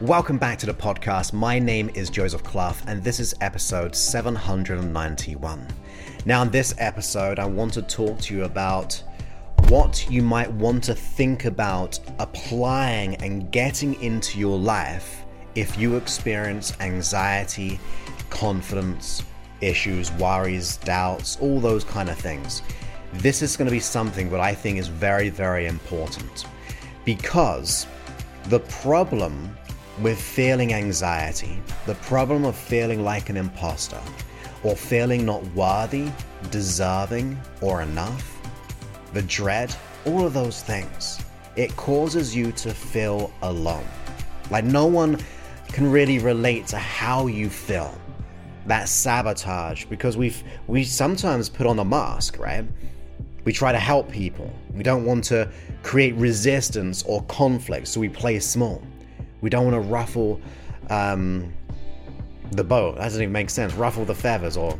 Welcome back to the podcast. My name is Joseph Clough, and this is episode 791. Now, in this episode, I want to talk to you about what you might want to think about applying and getting into your life if you experience anxiety, confidence, issues, worries, doubts, all those kind of things. This is going to be something that I think is very, very important because the problem with feeling anxiety, the problem of feeling like an imposter, or feeling not worthy, deserving, or enough, the dread, all of those things, it causes you to feel alone. Like no one can really relate to how you feel. That sabotage, because we've we sometimes put on a mask, right? We try to help people. We don't want to create resistance or conflict, so we play small. We don't want to ruffle um, the boat. That doesn't even make sense. Ruffle the feathers or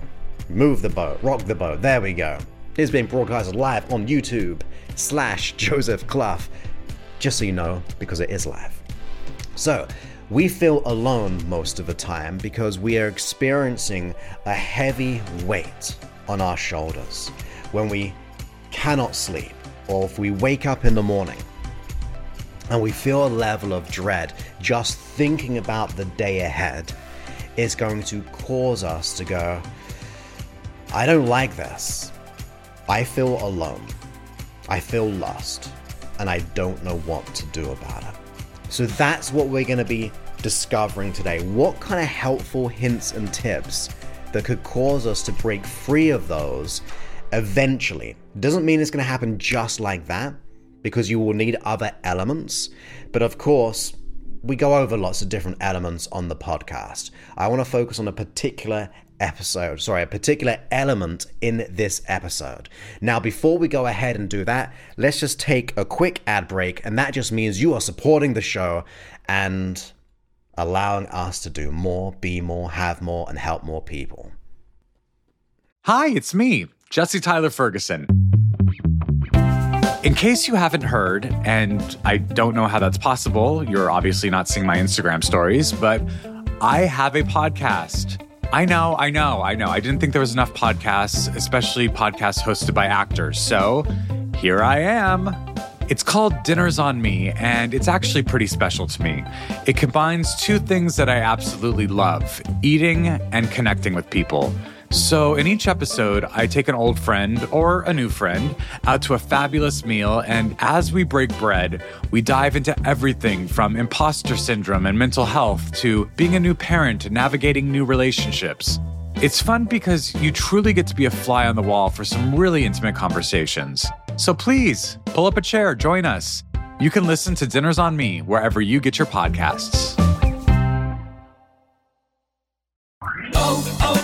move the boat, rock the boat. There we go. It's being broadcast live on YouTube slash Joseph Clough. Just so you know, because it is live. So, we feel alone most of the time because we are experiencing a heavy weight on our shoulders when we cannot sleep or if we wake up in the morning and we feel a level of dread just thinking about the day ahead is going to cause us to go, I don't like this. I feel alone. I feel lost. And I don't know what to do about it. So that's what we're going to be discovering today. What kind of helpful hints and tips that could cause us to break free of those eventually? Doesn't mean it's going to happen just like that because you will need other elements. But of course, we go over lots of different elements on the podcast. I want to focus on a particular episode, sorry, a particular element in this episode. Now, before we go ahead and do that, let's just take a quick ad break, and that just means you are supporting the show and allowing us to do more, be more, have more, and help more people. Hi, it's me, Jesse Tyler Ferguson. In case you haven't heard, and I don't know how that's possible, you're obviously not seeing my Instagram stories, but I have a podcast. I know, I know, I know. I didn't think there was enough podcasts, especially podcasts hosted by actors. So here I am. It's called Dinners on Me, and it's actually pretty special to me. It combines two things that I absolutely love eating and connecting with people. So, in each episode, I take an old friend or a new friend out to a fabulous meal, and as we break bread, we dive into everything from imposter syndrome and mental health to being a new parent and navigating new relationships. It's fun because you truly get to be a fly on the wall for some really intimate conversations. So please pull up a chair, join us. You can listen to Dinners on Me wherever you get your podcasts. Oh, oh,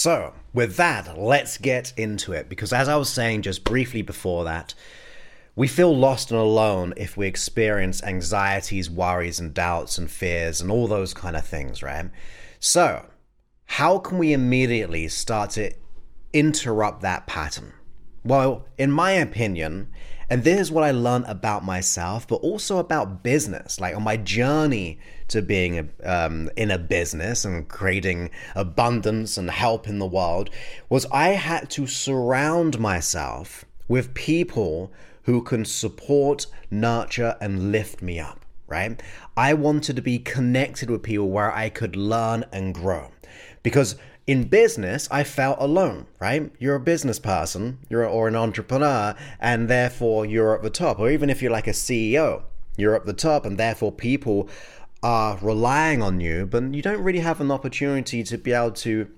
So, with that, let's get into it because as I was saying just briefly before that, we feel lost and alone if we experience anxieties, worries, and doubts and fears and all those kind of things, right? So, how can we immediately start to interrupt that pattern? Well, in my opinion, and this is what I learned about myself, but also about business, like on my journey to being a, um, in a business and creating abundance and help in the world, was I had to surround myself with people who can support, nurture, and lift me up. right? I wanted to be connected with people where I could learn and grow. Because in business, I felt alone, right? You're a business person, you're or an entrepreneur, and therefore you're at the top. Or even if you're like a CEO, you're at the top, and therefore people are relying on you, but you don't really have an opportunity to be able to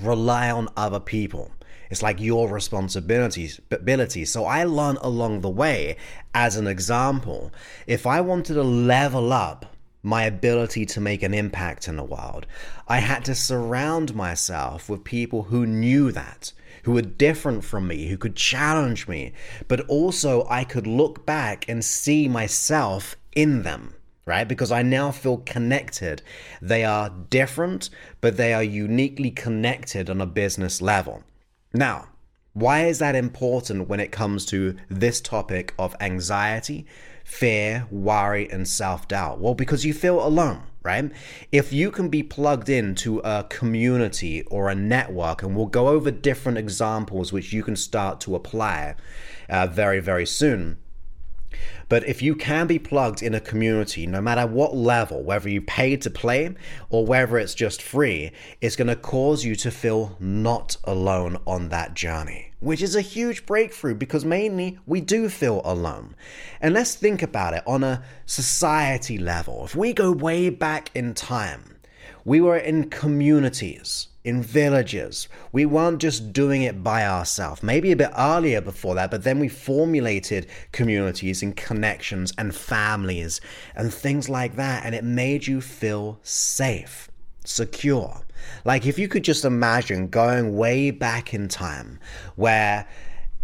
rely on other people. It's like your responsibilities. Ability. So I learned along the way, as an example, if I wanted to level up my ability to make an impact in the world, I had to surround myself with people who knew that, who were different from me, who could challenge me, but also I could look back and see myself in them right? Because I now feel connected. They are different, but they are uniquely connected on a business level. Now, why is that important when it comes to this topic of anxiety, fear, worry, and self doubt? Well, because you feel alone, right? If you can be plugged into a community or a network, and we'll go over different examples which you can start to apply uh, very, very soon but if you can be plugged in a community, no matter what level, whether you pay to play or whether it's just free, it's going to cause you to feel not alone on that journey, which is a huge breakthrough because mainly we do feel alone. And let's think about it on a society level. If we go way back in time, we were in communities in villages. We weren't just doing it by ourselves. Maybe a bit earlier before that, but then we formulated communities and connections and families and things like that. And it made you feel safe, secure. Like if you could just imagine going way back in time where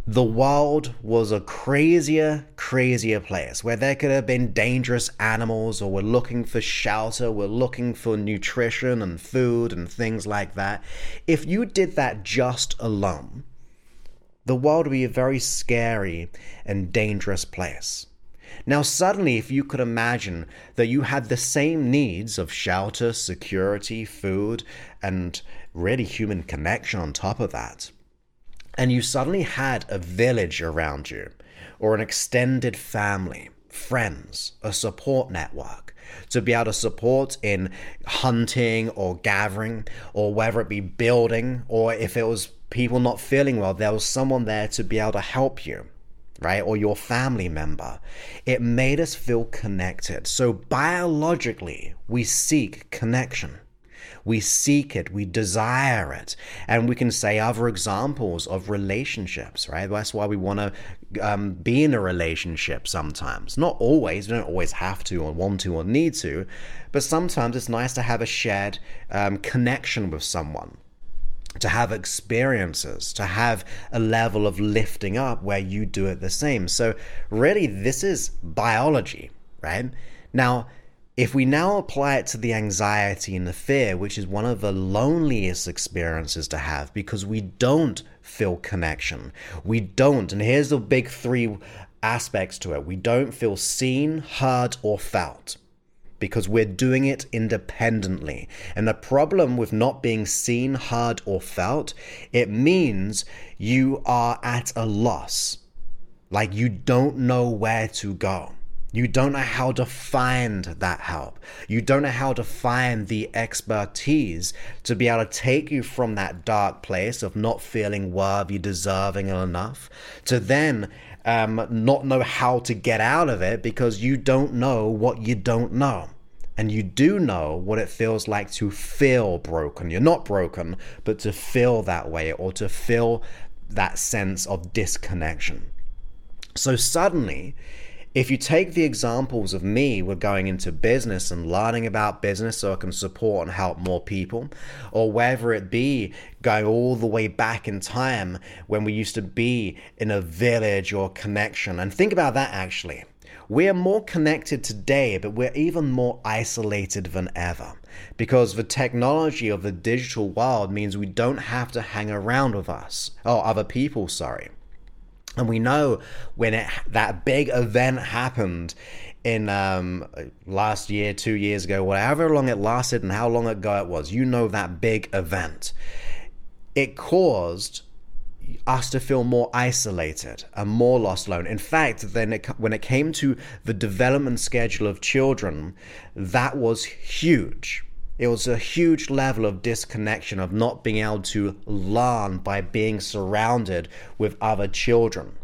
the world was a crazier, crazier place where there could have been dangerous animals, or we're looking for shelter, we're looking for nutrition and food and things like that. If you did that just alone, the world would be a very scary and dangerous place. Now, suddenly, if you could imagine that you had the same needs of shelter, security, food, and really human connection on top of that, and you suddenly had a village around you, or an extended family, friends, a support network to be able to support in hunting or gathering, or whether it be building, or if it was people not feeling well, there was someone there to be able to help you right? Or your family member. It made us feel connected. So biologically, we seek connection. We seek it, we desire it. And we can say other examples of relationships, right? That's why we want to um, be in a relationship sometimes. Not always, we don't always have to or want to or need to, but sometimes it's nice to have a shared um, connection with someone to have experiences, to have a level of lifting up where you do it the same. So, really, this is biology, right? Now, if we now apply it to the anxiety and the fear, which is one of the loneliest experiences to have because we don't feel connection. We don't, and here's the big three aspects to it we don't feel seen, heard, or felt because we're doing it independently. And the problem with not being seen, heard, or felt, it means you are at a loss. Like you don't know where to go. You don't know how to find that help. You don't know how to find the expertise to be able to take you from that dark place of not feeling worthy, deserving enough, to then um, not know how to get out of it because you don't know what you don't know. And you do know what it feels like to feel broken. You're not broken, but to feel that way or to feel that sense of disconnection. So suddenly, if you take the examples of me with going into business and learning about business so I can support and help more people, or whether it be going all the way back in time when we used to be in a village or connection, and think about that actually. We're more connected today, but we're even more isolated than ever because the technology of the digital world means we don't have to hang around with us, or oh, other people, sorry. And we know when it, that big event happened in um, last year, two years ago, whatever long it lasted and how long ago it was, you know that big event. It caused us to feel more isolated and more lost alone. In fact, then it, when it came to the development schedule of children, that was huge. It was a huge level of disconnection of not being able to learn by being surrounded with other children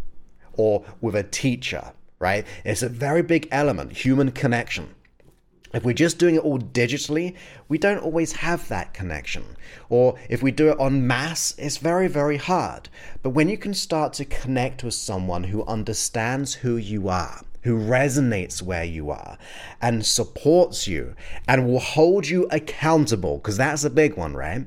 or with a teacher, right? It's a very big element, human connection. If we're just doing it all digitally, we don't always have that connection. Or if we do it en masse, it's very, very hard. But when you can start to connect with someone who understands who you are, who resonates where you are, and supports you, and will hold you accountable, because that's a big one, right?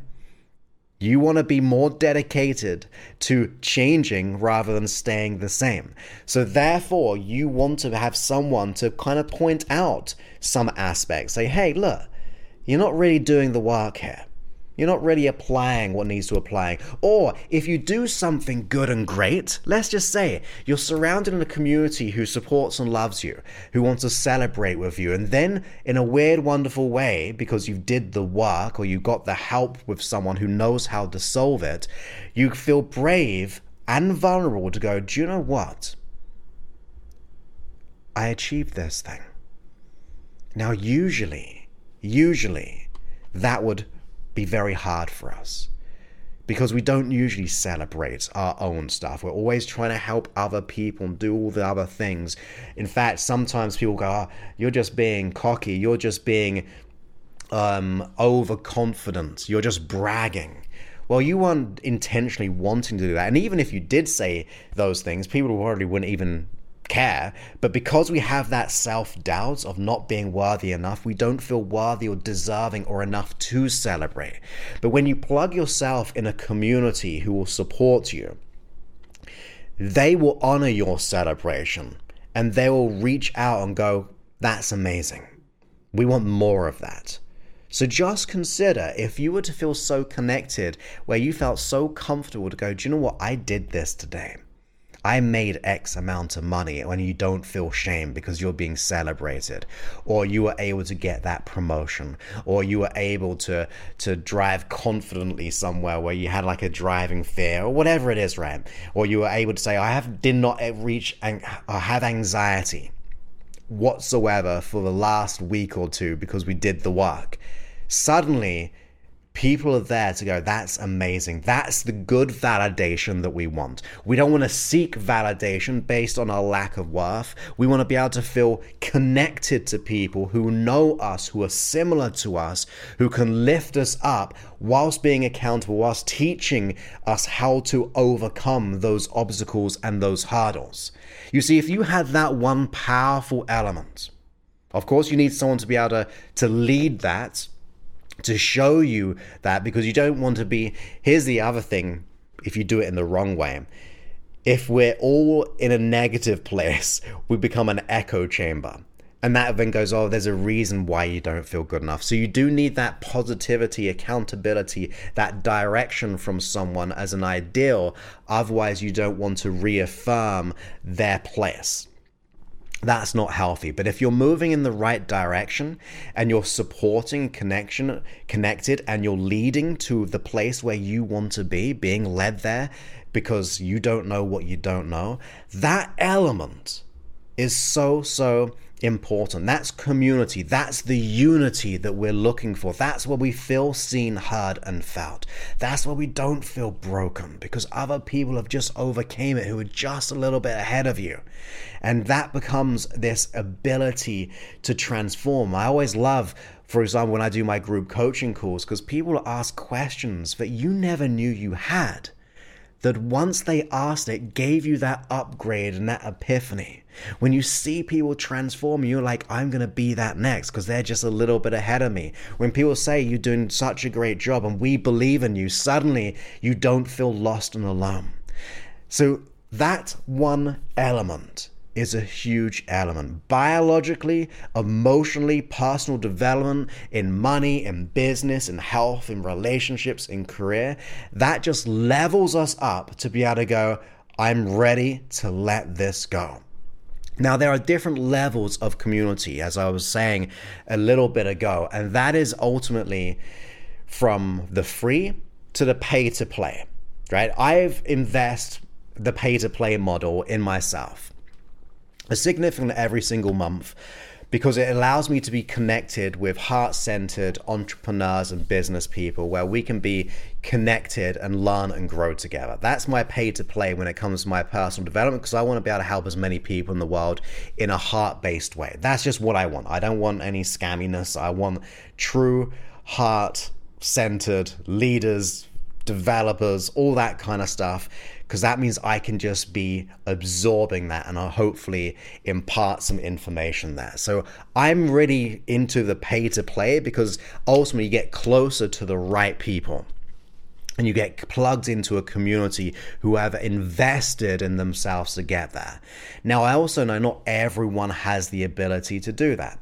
You want to be more dedicated to changing rather than staying the same. So, therefore, you want to have someone to kind of point out some aspects. Say, hey, look, you're not really doing the work here. You're not really applying what needs to apply. Or if you do something good and great, let's just say you're surrounded in a community who supports and loves you, who wants to celebrate with you, and then in a weird, wonderful way, because you did the work or you got the help with someone who knows how to solve it, you feel brave and vulnerable to go, do you know what? I achieved this thing. Now, usually, usually, that would be very hard for us because we don't usually celebrate our own stuff. We're always trying to help other people and do all the other things. In fact, sometimes people go, oh, You're just being cocky, you're just being um, overconfident, you're just bragging. Well, you weren't intentionally wanting to do that. And even if you did say those things, people probably wouldn't even care. But because we have that self doubt of not being worthy enough, we don't feel worthy or deserving or enough to celebrate. But when you plug yourself in a community who will support you, they will honor your celebration and they will reach out and go, That's amazing. We want more of that. So just consider if you were to feel so connected, where you felt so comfortable to go, Do you know what? I did this today. I made X amount of money when you don't feel shame because you're being celebrated, or you were able to get that promotion, or you were able to to drive confidently somewhere where you had like a driving fear, or whatever it is, right? Or you were able to say, I have did not reach and have anxiety whatsoever for the last week or two because we did the work. Suddenly, people are there to go, that's amazing. That's the good validation that we want. We don't want to seek validation based on our lack of worth. We want to be able to feel connected to people who know us, who are similar to us, who can lift us up whilst being accountable, whilst teaching us how to overcome those obstacles and those hurdles. You see, if you had that one powerful element, of course, you need someone to be able to, to lead that to show you that because you don't want to be. Here's the other thing if you do it in the wrong way. If we're all in a negative place, we become an echo chamber. And that then goes, oh, there's a reason why you don't feel good enough. So you do need that positivity, accountability, that direction from someone as an ideal. Otherwise, you don't want to reaffirm their place that's not healthy. But if you're moving in the right direction and you're supporting connection, connected, and you're leading to the place where you want to be, being led there because you don't know what you don't know, that element is so, so important. That's community. That's the unity that we're looking for. That's where we feel seen, heard, and felt. That's where we don't feel broken because other people have just overcame it who are just a little bit ahead of you. And that becomes this ability to transform. I always love for example, when I do my group coaching calls, because people ask questions that you never knew you had that once they asked it gave you that upgrade and that epiphany. When you see people transform, you're like, I'm going to be that next because they're just a little bit ahead of me. When people say you're doing such a great job and we believe in you, suddenly you don't feel lost and alone. So, that one element is a huge element. Biologically, emotionally, personal development, in money, in business, in health, in relationships, in career, that just levels us up to be able to go, I'm ready to let this go. Now, there are different levels of community, as I was saying a little bit ago, and that is ultimately from the free to the pay to play. right? I've invest the pay to play model in myself. A significant every single month because it allows me to be connected with heart centered entrepreneurs and business people where we can be connected and learn and grow together. That's my pay to play when it comes to my personal development because I want to be able to help as many people in the world in a heart based way. That's just what I want. I don't want any scamminess. I want true heart centered leaders, developers, all that kind of stuff because that means I can just be absorbing that and I'll hopefully impart some information there. So I'm really into the pay to play because ultimately you get closer to the right people and you get plugged into a community who have invested in themselves to get there. Now, I also know not everyone has the ability to do that.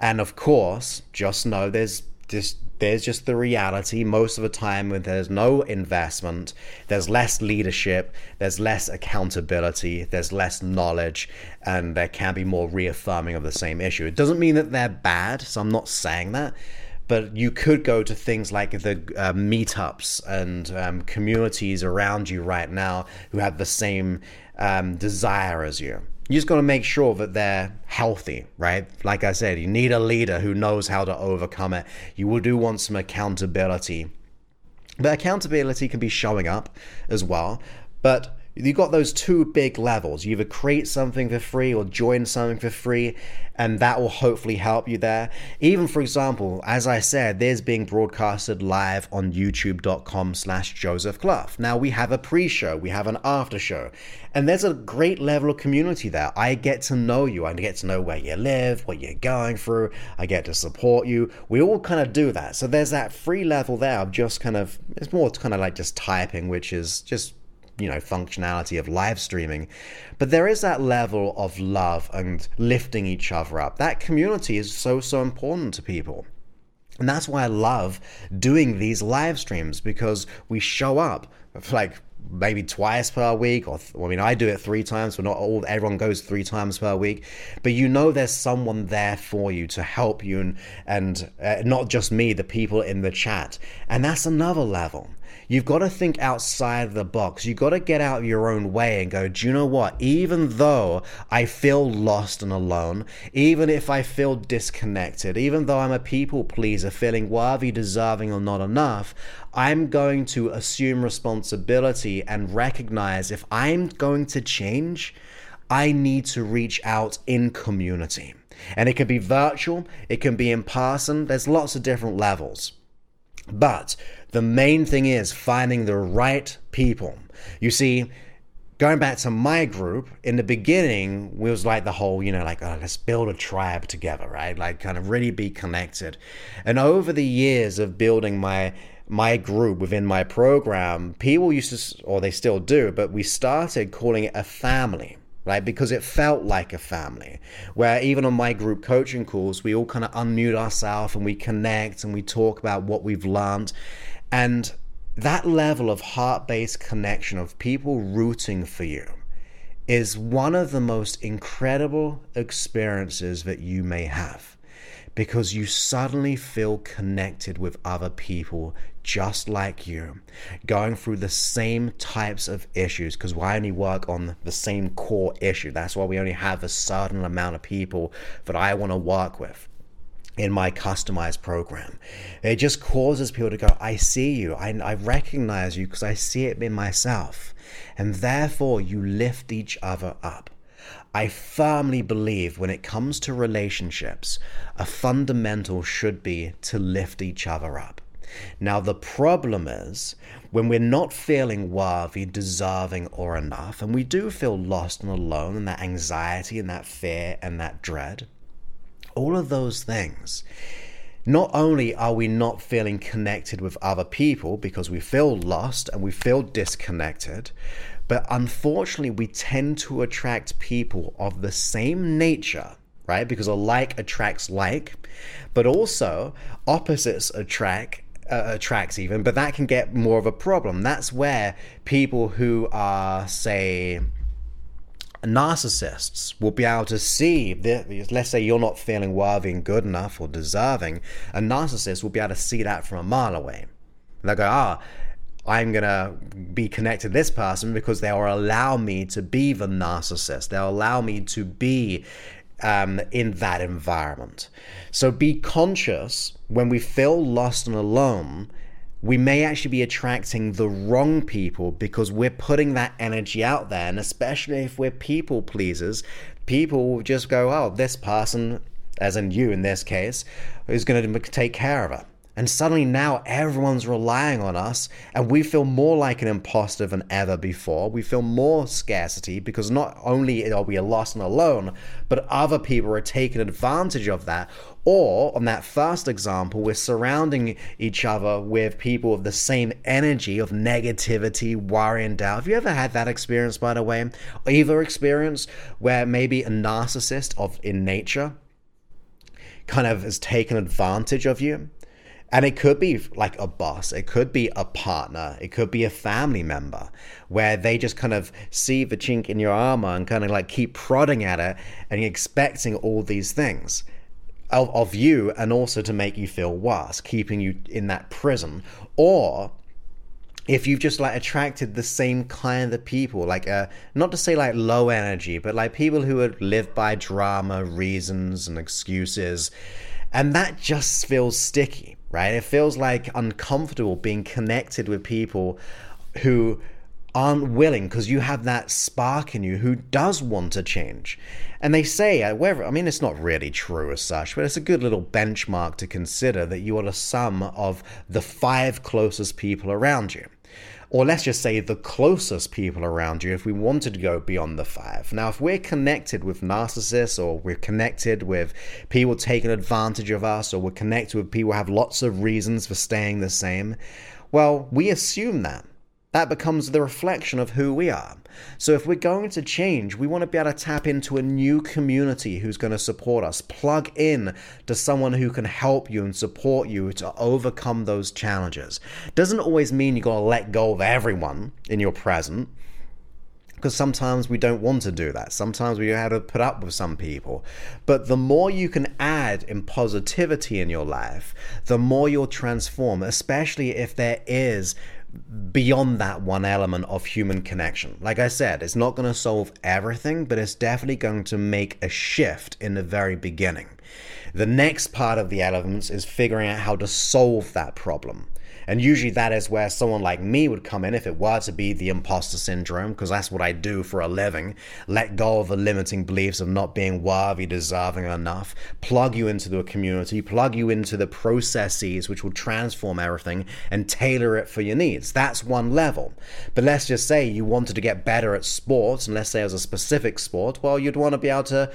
And of course, just know there's just there's just the reality. Most of the time when there's no investment there's less leadership there's less accountability there's less knowledge and there can be more reaffirming of the same issue. It doesn't mean that they're bad so i'm not saying that but you could go to things like the uh, meetups and um, communities around you right now who have the same um, desire as you you just got to make sure that they're healthy, right? Like I said, you need a leader who knows how to overcome it. You will do want some accountability. But accountability can be showing up as well. But you've got those two big levels. You either create something for free or join something for free, and that will hopefully help you there. Even for example, as I said, there's being broadcasted live on youtube.com slash Joseph Clough. Now we have a pre-show, we have an after show, and there's a great level of community there. I get to know you, I get to know where you live, what you're going through, I get to support you. We all kind of do that. So there's that free level there of just kind of it's more kind of like just typing, which is just you know functionality of live streaming but there is that level of love and lifting each other up. That community is so so important to people. And that's why I love doing these live streams because we show up like maybe twice per week or I mean I do it 3 times but not all everyone goes 3 times per week. But you know there's someone there for you to help you and and uh, not just me the people in the chat. And that's another level You've got to think outside the box. You've got to get out of your own way and go, do you know what? Even though I feel lost and alone, even if I feel disconnected, even though I'm a people pleaser, feeling worthy, deserving, or not enough, I'm going to assume responsibility and recognize if I'm going to change, I need to reach out in community. And it can be virtual, it can be in person, there's lots of different levels. But the main thing is finding the right people. You see, going back to my group, in the beginning, we was like the whole, you know, like, oh, let's build a tribe together, right? Like, kind of really be connected. And over the years of building my my group within my program, people used to, or they still do, but we started calling it a family right? Because it felt like a family. Where even on my group coaching calls, we all kind of unmute ourselves and we connect and we talk about what we've learned. And that level of heart based connection of people rooting for you is one of the most incredible experiences that you may have because you suddenly feel connected with other people just like you, going through the same types of issues. Because we only work on the same core issue. That's why we only have a certain amount of people that I want to work with in my customized program. It just causes people to go, I see you, I, I recognize you because I see it in myself. And therefore, you lift each other up. I firmly believe when it comes to relationships, a fundamental should be to lift each other up. Now, the problem is when we're not feeling worthy, deserving, or enough, and we do feel lost and alone, and that anxiety, and that fear, and that dread, all of those things. Not only are we not feeling connected with other people because we feel lost and we feel disconnected, but unfortunately, we tend to attract people of the same nature, right? Because a like attracts like, but also opposites attract. Uh, attracts even, but that can get more of a problem. That's where people who are, say, narcissists will be able to see that, let's say you're not feeling worthy and good enough or deserving, a narcissist will be able to see that from a mile away. They'll go, ah, I'm gonna be connected to this person because they'll allow me to be the narcissist. They'll allow me to be um, in that environment. So be conscious when we feel lost and alone. We may actually be attracting the wrong people because we're putting that energy out there. And especially if we're people pleasers, people will just go, oh, this person, as in you in this case, is going to take care of it. And suddenly now everyone's relying on us, and we feel more like an imposter than ever before. We feel more scarcity because not only are we lost and alone, but other people are taking advantage of that. Or, on that first example, we're surrounding each other with people of the same energy of negativity, worry, and doubt. Have you ever had that experience, by the way? Either experience where maybe a narcissist of in nature kind of has taken advantage of you? And it could be like a boss, it could be a partner, it could be a family member where they just kind of see the chink in your armor and kind of like keep prodding at it and expecting all these things of, of you and also to make you feel worse, keeping you in that prison. Or if you've just like attracted the same kind of people, like uh, not to say like low energy, but like people who would live by drama, reasons, and excuses, and that just feels sticky right? It feels like uncomfortable being connected with people who aren't willing because you have that spark in you who does want to change. And they say, uh, wherever, I mean, it's not really true as such, but it's a good little benchmark to consider that you are the sum of the five closest people around you or let's just say the closest people around you if we wanted to go beyond the five. Now, if we're connected with narcissists or we're connected with people taking advantage of us or we're connected with people who have lots of reasons for staying the same, well, we assume that that becomes the reflection of who we are. So, if we're going to change, we want to be able to tap into a new community who's going to support us. Plug in to someone who can help you and support you to overcome those challenges. Doesn't always mean you've got to let go of everyone in your present because sometimes we don't want to do that. Sometimes we have to put up with some people. But the more you can add in positivity in your life, the more you'll transform, especially if there is beyond that one element of human connection. Like I said, it's not going to solve everything, but it's definitely going to make a shift in the very beginning. The next part of the elements is figuring out how to solve that problem. And usually that is where someone like me would come in if it were to be the imposter syndrome, because that's what I do for a living. Let go of the limiting beliefs of not being worthy, deserving enough, plug you into the community, plug you into the processes which will transform everything and tailor it for your needs. That's one level. But let's just say you wanted to get better at sports, and let's say it was a specific sport, well, you'd want to be able to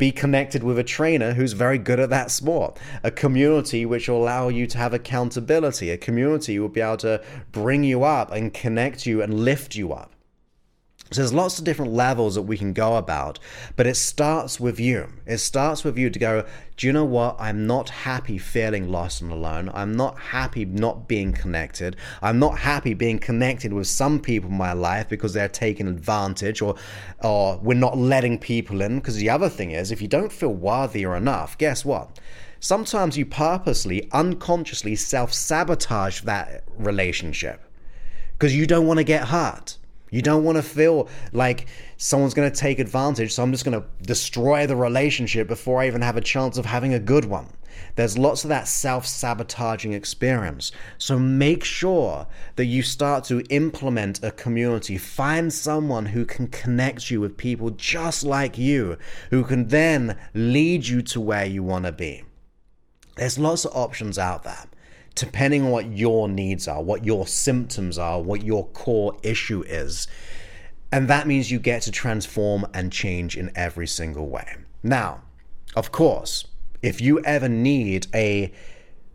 be connected with a trainer who's very good at that sport, a community which will allow you to have accountability, a community will be able to bring you up and connect you and lift you up. So there's lots of different levels that we can go about, but it starts with you. It starts with you to go, do you know what? I'm not happy feeling lost and alone. I'm not happy not being connected. I'm not happy being connected with some people in my life because they're taking advantage or or we're not letting people in. Because the other thing is, if you don't feel worthy or enough, guess what? Sometimes you purposely, unconsciously self sabotage that relationship because you don't want to get hurt. You don't want to feel like someone's going to take advantage, so I'm just going to destroy the relationship before I even have a chance of having a good one. There's lots of that self sabotaging experience. So make sure that you start to implement a community. Find someone who can connect you with people just like you, who can then lead you to where you want to be. There's lots of options out there depending on what your needs are, what your symptoms are, what your core issue is. And that means you get to transform and change in every single way. Now, of course, if you ever need a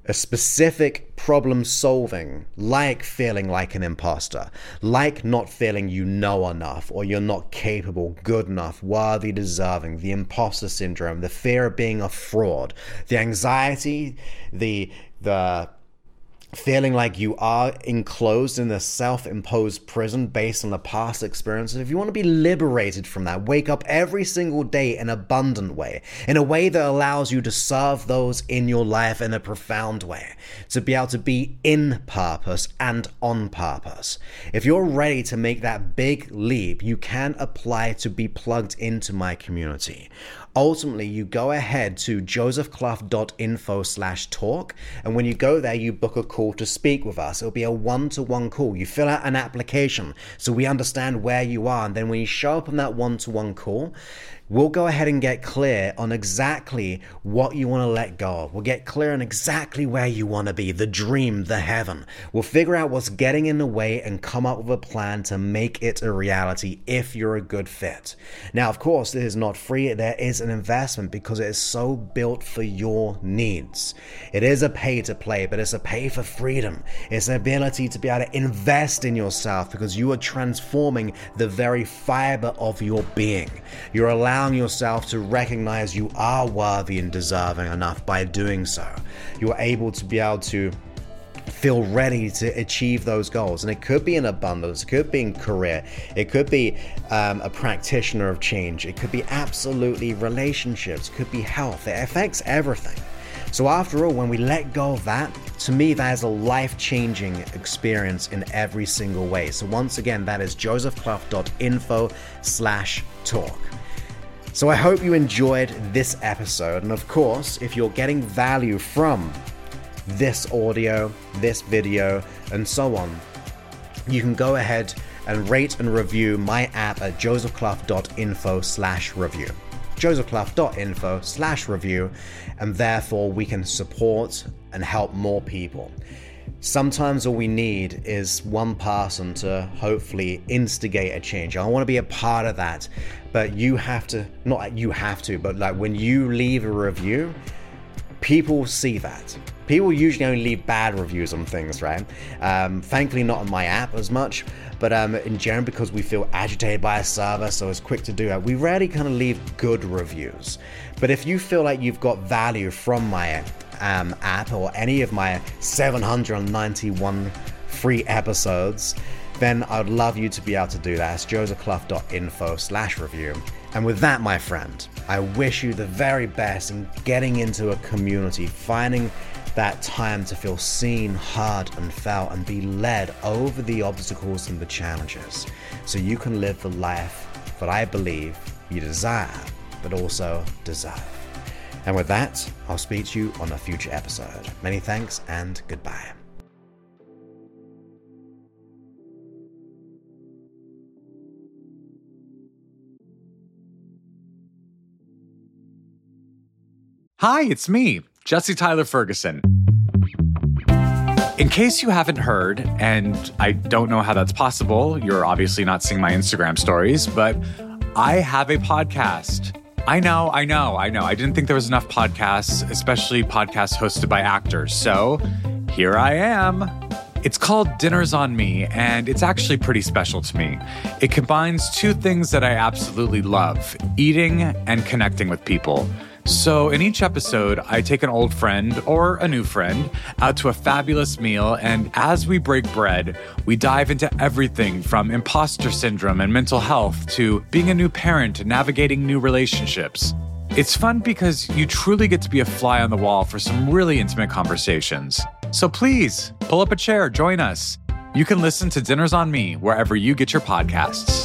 a specific problem solving, like feeling like an imposter, like not feeling you know enough, or you're not capable, good enough, worthy, deserving, the imposter syndrome, the fear of being a fraud, the anxiety, the the feeling like you are enclosed in a self imposed prison based on the past experiences, if you want to be liberated from that, wake up every single day in an abundant way, in a way that allows you to serve those in your life in a profound way, to be able to be in purpose and on purpose. If you're ready to make that big leap, you can apply to be plugged into my community ultimately you go ahead to josephclough.info slash talk and when you go there you book a call to speak with us. It'll be a one-to-one call. You fill out an application so we understand where you are and then when you show up on that one-to-one call we'll go ahead and get clear on exactly what you want to let go of. We'll get clear on exactly where you want to be, the dream, the heaven. We'll figure out what's getting in the way and come up with a plan to make it a reality if you're a good fit. Now, of course, this is not free. There is an investment because it is so built for your needs. It is a pay to play, but it's a pay for freedom. It's an ability to be able to invest in yourself because you are transforming the very fiber of your being. You're allowing allowing yourself to recognize you are worthy and deserving enough by doing so. You are able to be able to feel ready to achieve those goals. And it could be in abundance, it could be in career, it could be um, a practitioner of change, it could be absolutely relationships, could be health. It affects everything. So, after all, when we let go of that, to me, that is a life changing experience in every single way. So, once again, that is josephclough.info slash talk. So I hope you enjoyed this episode. And of course, if you're getting value from this audio, this video, and so on, you can go ahead and rate and review my app at josephclough.info slash review. josephclough.info slash review, and therefore we can support and help more people. Sometimes all we need is one person to hopefully instigate a change. I want to be a part of that but you have to not you have to but like when you leave a review people see that people usually only leave bad reviews on things right um, thankfully not on my app as much but um, in general because we feel agitated by a server so it's quick to do that we rarely kind of leave good reviews but if you feel like you've got value from my um, app or any of my 791 free episodes then I'd love you to be able to do that. It's josephclough.info slash review. And with that, my friend, I wish you the very best in getting into a community, finding that time to feel seen, heard, and felt, and be led over the obstacles and the challenges so you can live the life that I believe you desire, but also deserve. And with that, I'll speak to you on a future episode. Many thanks and goodbye. Hi, it's me, Jesse Tyler Ferguson. In case you haven't heard, and I don't know how that's possible, you're obviously not seeing my Instagram stories, but I have a podcast. I know, I know, I know. I didn't think there was enough podcasts, especially podcasts hosted by actors. So here I am. It's called Dinners on Me, and it's actually pretty special to me. It combines two things that I absolutely love eating and connecting with people. So, in each episode, I take an old friend or a new friend out to a fabulous meal, and as we break bread, we dive into everything from imposter syndrome and mental health to being a new parent and navigating new relationships. It's fun because you truly get to be a fly on the wall for some really intimate conversations. So please pull up a chair, join us. You can listen to Dinners on Me wherever you get your podcasts.